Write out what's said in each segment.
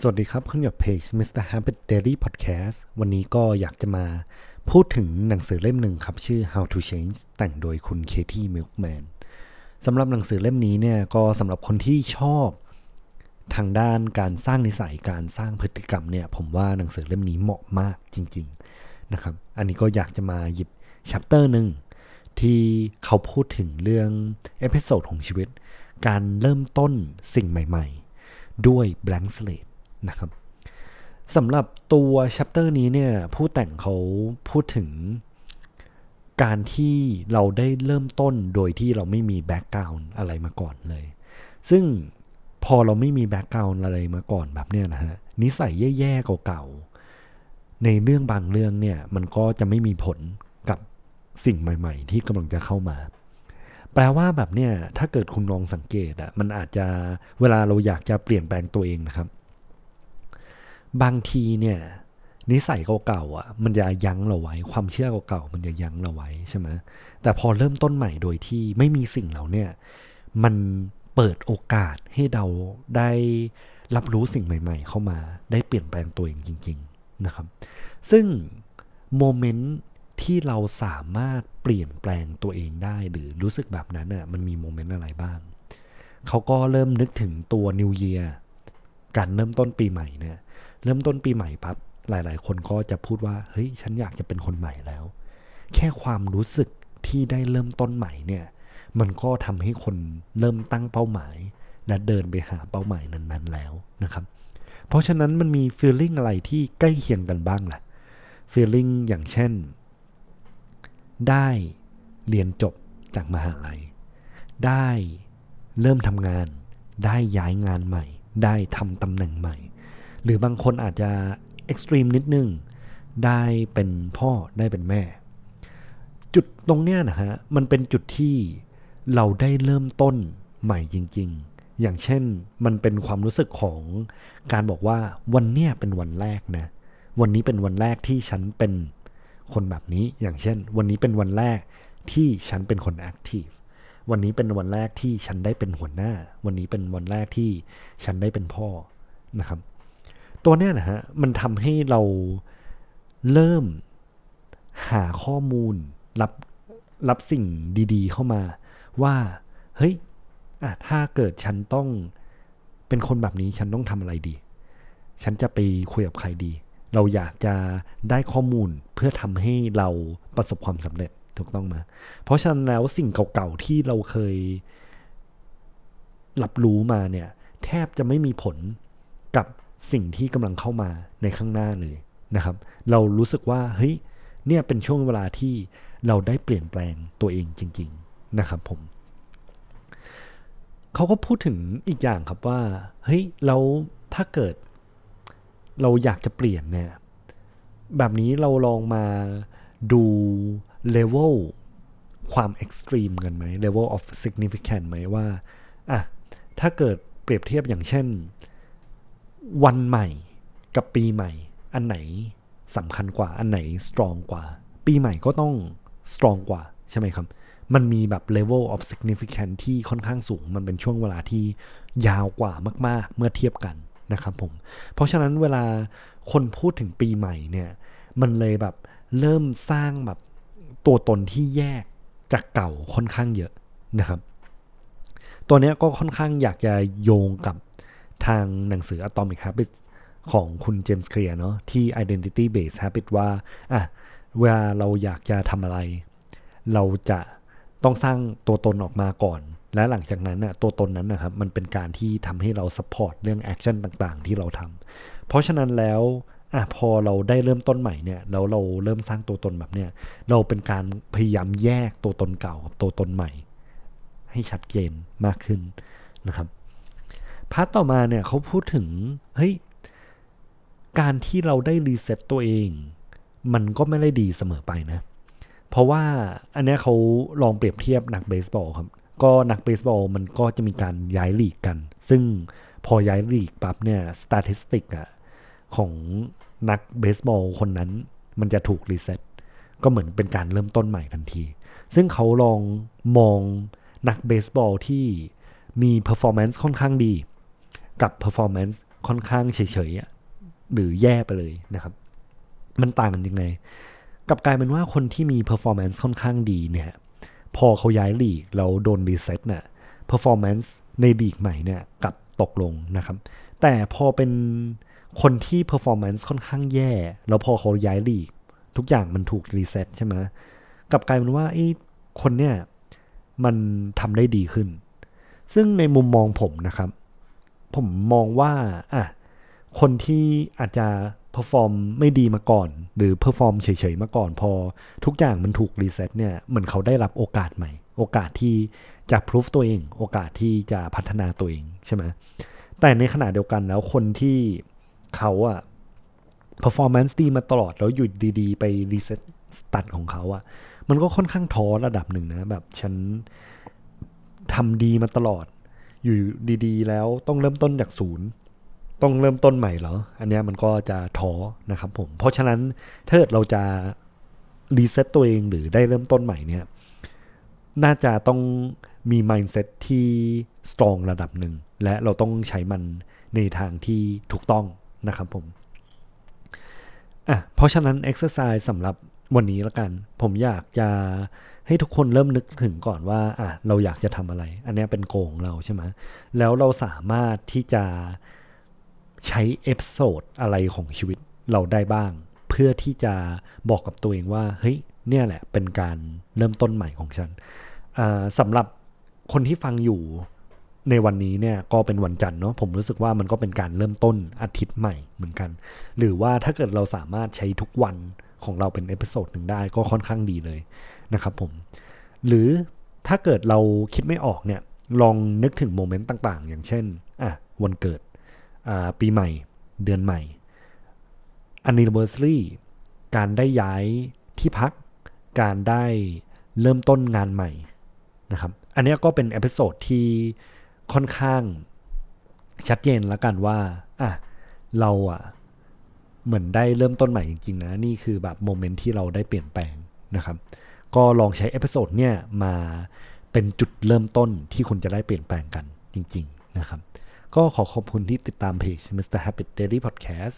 สวัสดีครับคุณอยู่กับเพจ Mr. Habit Daily Podcast วันนี้ก็อยากจะมาพูดถึงหนังสือเล่มหนึ่งครับ ชื่อ How to Change แต่งโดยคุณ Katy Milkman สำหรับหนังสือเล่มนี้เนี่ยก็สำหรับคนที่ชอบทางด้านการสร้างนิสัยการสร้างพฤติกรรมเนี่ย ผมว่าหนังสือเล่มนี้เหมาะมากจริง ๆนะครับ อันนี้ก็อยากจะมาหยิบ chapter หนึ่งที่เขาพูดถึงเรื่อง episode ของชีวิต การเริ่มต้นสิ่งใหม่ ๆ ด้วย blank slate นะครับสำหรับตัว chapter นี้เนี่ยผู้แต่งเขาพูดถึงการที่เราได้เริ่มต้นโดยที่เราไม่มี background อะไรมาก่อนเลย ซึ่งพอเราไม่มี background อะไรมาก่อนแบบเนี้ยนะฮะนิสัยแย่ๆเก่าๆ ในเรื่องบางเรื่องเนี่ยมันก็จะไม่มีผลกับสิ่งใหม่ ๆ ที่กำลังจะเข้ามา แปลว่าแบบเนี้ยถ้าเกิดคุณลองสังเกตอะมันอาจจะเวลาเราอยากจะเปลี่ยนแปลงตัวเองนะครับ บางทีเนี่ยนิสัยเก่าๆอะมันจะยั้งเราไว้ ความเชื่อเก่าๆมันจะยั้งเราไว้ใช่ไหมแต่พอเริ่มต้นใหม่โดยที่ไม่มีสิ่งเหล่านี่ยมันเปิดโอกาสให้เราได้รับรู้สิ่งใหม่ๆ เข้ามาได้เปลี่ยนแปลงตัวเองจริง ๆนะครับ ซึ่งโมเมนต์ที่เราสามารถเปลี่ยนแปลงตัวเองได้หรือรู้สึกแบบนั้นน่ะมันมีโมเมนต์อะไรบ้าง เขาก็เริ่มนึกถึงตัว New Year การเริ่มต้นปีใหม่เนี่ย เริ่มต้นปีใหม่ปั๊บหลาย ๆ คนก็จะพูดว่าเฮ้ยฉันอยากจะเป็นคนใหม่แล้ว แค่ความรู้สึกที่ได้เริ่มต้นใหม่เนี่ยมันก็ทำให้คนเริ่มตั้งเป้าหมายและเดินไปหาเป้าหมายนั้น ๆ แล้วนะครับ เพราะฉะนั้นมันมี feeling อะไรที่ใกล้เคียงกันบ้างล่ะ feeling อย่างเช่น ได้เรียนจบจากมหาลัย ได้เริ่มทำงาน ได้ย้ายงานใหม่ ได้ทำตำแหน่งใหม่ หรือบางคนอาจจะเอ็กซ์ตรีมนิดนึง ได้เป็นพ่อได้เป็นแม่ จุดตรงเนี้ยนะฮะ มันเป็นจุดที่เราได้เริ่มต้นใหม่จริง ๆ อย่างเช่นมันเป็นความรู้สึกของการบอกว่าวันเนี้ยเป็นวันแรกนะ วันนี้เป็นวันแรกที่ฉันเป็นคนแบบนี้ อย่างเช่น วันนี้เป็นวันแรกที่ฉันเป็นคนแอคทีฟวันนี้เป็นวันแรกที่ฉันได้เป็นหัวหน้า วันนี้เป็นวันแรกที่ฉันได้เป็นพ่อนะครับ ตัวเนี้ยนะฮะมันทำให้เราเริ่มหาข้อมูลรับรับสิ่งดี ๆ เข้ามา ว่าเฮ้ยอะถ้าเกิดฉันต้องเป็นคนแบบนี้ฉันต้องทำอะไรดี ฉันจะไปคุยกับใครดี เราอยากจะได้ข้อมูลเพื่อทำให้เราประสบความสำเร็จถูกต้องไหมเพราะฉะนั้นแล้วสิ่งเก่าๆที่เราเคยรับรู้มาเนี่ย แทบจะไม่มีผลกับ สิ่งที่กำลังเข้ามาในข้างหน้าเลยนะครับ เรารู้สึกว่าเฮ้ยเนี่ยเป็นช่วงเวลาที่เราได้เปลี่ยนแปลงตัวเองจริง ๆนะครับผมเขาก็พูดถึงอีกอย่างครับว่าเฮ้ยแล้วถ้าเกิด เราอยากจะเปลี่ยนเนี่ยแบบนี้เราลองมาดู level ความ extreme กันไหม level of significance ไหมว่าอะถ้าเกิดเปรียบเทียบอย่างเช่น วันใหม่กับปีใหม่ อันไหนสำคัญกว่าอันไหนสตรองกว่า ปีใหม่ก็ต้องสตรองกว่าใช่ไหมครับ มันมีแบบ level of significance ที่ค่อนข้างสูง มันเป็นช่วงเวลาที่ยาวกว่ามาก ๆ เมื่อเทียบกันนะครับผม เพราะฉะนั้นเวลาคนพูดถึงปีใหม่เนี่ย มันเลยแบบเริ่มสร้างแบบตัวตนที่แยกจากเก่าค่อนข้างเยอะนะครับ ตัวเนี้ยก็ค่อนข้างอยากจะโยงกับ ทางหนังสือ Atomic Habits ของคุณ James Clear เนาะที่ Identity Based Habit ว่าอะเวลาเราอยากจะทำอะไร เราจะต้องสร้างตัวตนออกมาก่อน และหลังจากนั้นน่ะตัวตนนั้นนะครับมันเป็นการที่ทำให้เรา support เรื่อง action ต่างๆ ที่เราทำเพราะฉะนั้นแล้วอะพอเราได้เริ่มต้นใหม่เนี่ยแล้วเราเริ่มสร้างตัวตนแบบเนี้ยเราเป็นการพยายามแยกตัวตนเก่ากับตัวตนใหม่ ให้ชัดเจนมากขึ้นนะครับ part ต่อมาเนี่ยเขาพูดถึงเฮ้ยการที่เราได้ reset ตัวเอง มันก็ไม่ได้ดีเสมอไปนะ เพราะว่าอันนี้เขาลองเปรียบเทียบนักเบสบอลครับ ก็นักเบสบอลมันก็จะมีการย้ายลีกกัน ซึ่งพอย้ายลีกปั๊บเนี่ยสถิติอะของนักเบสบอลคนนั้น มันจะถูก reset ก็เหมือนเป็นการเริ่มต้นใหม่ทันที ซึ่งเขาลองมองนักเบสบอลที่มี performance ค่อนข้างดี กับ performance ค่อนข้างเฉยๆอะหรือแย่ไปเลยนะครับ มันต่างกันยังไง กลับกลายเป็นว่าคนที่มี performance ค่อนข้างดีเนี่ยพอเขาย้ายลีกแล้วโดน reset เนี่ย performance ในลีกใหม่เนี่ยกลับตกลงนะครับ แต่พอเป็นคนที่ performance ค่อนข้างแย่ แล้วพอเขาย้ายลีก ทุกอย่างมันถูก reset ใช่ไหมกลับกลายเป็นว่าไอ้คนเนี่ยมันทำได้ดีขึ้น ซึ่งในมุมมองผมนะครับ ผมมองว่าอะคนที่อาจจะ perform ไม่ดีมาก่อน หรือ perform เฉยๆมาก่อน พอทุกอย่างมันถูก reset เนี่ยเหมือนเขาได้รับโอกาสใหม่ โอกาสที่จะพิสูจตัวเอง โอกาสที่จะพัฒนาตัวเองใช่ไหมแต่ในขณะเดียวกันแล้วคนที่เขาอะ performance ดีมาตลอดแล้วหยุดดีๆ ไปรีเซ็ตสตัดของเขาอะมันก็ค่อนข้างท้อระดับหนึ่งนะแบบฉันทำดีมาตลอด อยู่ดีๆ แล้วต้องเริ่มต้นจากศูนย์ต้องเริ่มต้นใหม่เหรอ อันนี้มันก็จะท้อนะครับผม เพราะฉะนั้นถ้าเกิดเราจะรีเซ็ตตัวเองหรือได้เริ่มต้นใหม่เนี่ย น่าจะต้องมี mindset ที่ strong ระดับหนึ่ง และเราต้องใช้มันในทางที่ถูกต้องนะครับผม อะ เพราะฉะนั้น exercise สำหรับวันนี้ละกัน ผมอยากจะ ให้ทุกคนเริ่มนึกถึงก่อนว่าอะเราอยากจะทำอะไร อันนี้เป็นโกงเราใช่ไหมแล้วเราสามารถที่จะใช้ episode อะไรของชีวิตเราได้บ้าง เพื่อที่จะบอกกับตัวเองว่าเฮ้ยเนี่ยแหละเป็นการเริ่มต้นใหม่ของฉันสำหรับคนที่ฟังอยู่ในวันนี้เนี่ยก็เป็นวันจันทร์เนาะผมรู้สึกว่ามันก็เป็นการเริ่มต้นอาทิตย์ใหม่เหมือนกัน หรือว่าถ้าเกิดเราสามารถใช้ทุกวัน ของเราเป็น episode หนึ่งได้ก็ค่อนข้างดีเลยนะครับผมหรือถ้าเกิดเราคิดไม่ออกเนี่ยลองนึกถึง moment ต่าง ๆ อย่างเช่นอะวันเกิดปีใหม่เดือนใหม่ anniversary การได้ย้ายที่พัก การได้เริ่มต้นงานใหม่นะครับ อันนี้ก็เป็น episode ที่ค่อนข้างชัดเจนแล้วกันว่าอะเราอะ เหมือนได้เริ่มต้นใหม่จริงๆนะ นี่คือแบบ moment ที่เราได้เปลี่ยนแปลงนะครับ ก็ลองใช้ episode เนี่ยมาเป็นจุดเริ่มต้นที่คุณจะได้เปลี่ยนแปลงกันจริง ๆ นะครับ ก็ขอขอบคุณที่ติดตามเพจ Mr. Habit Daily Podcast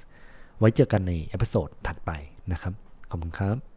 ไว้เจอกันใน episode ถัดไปนะครับ ขอบคุณครับ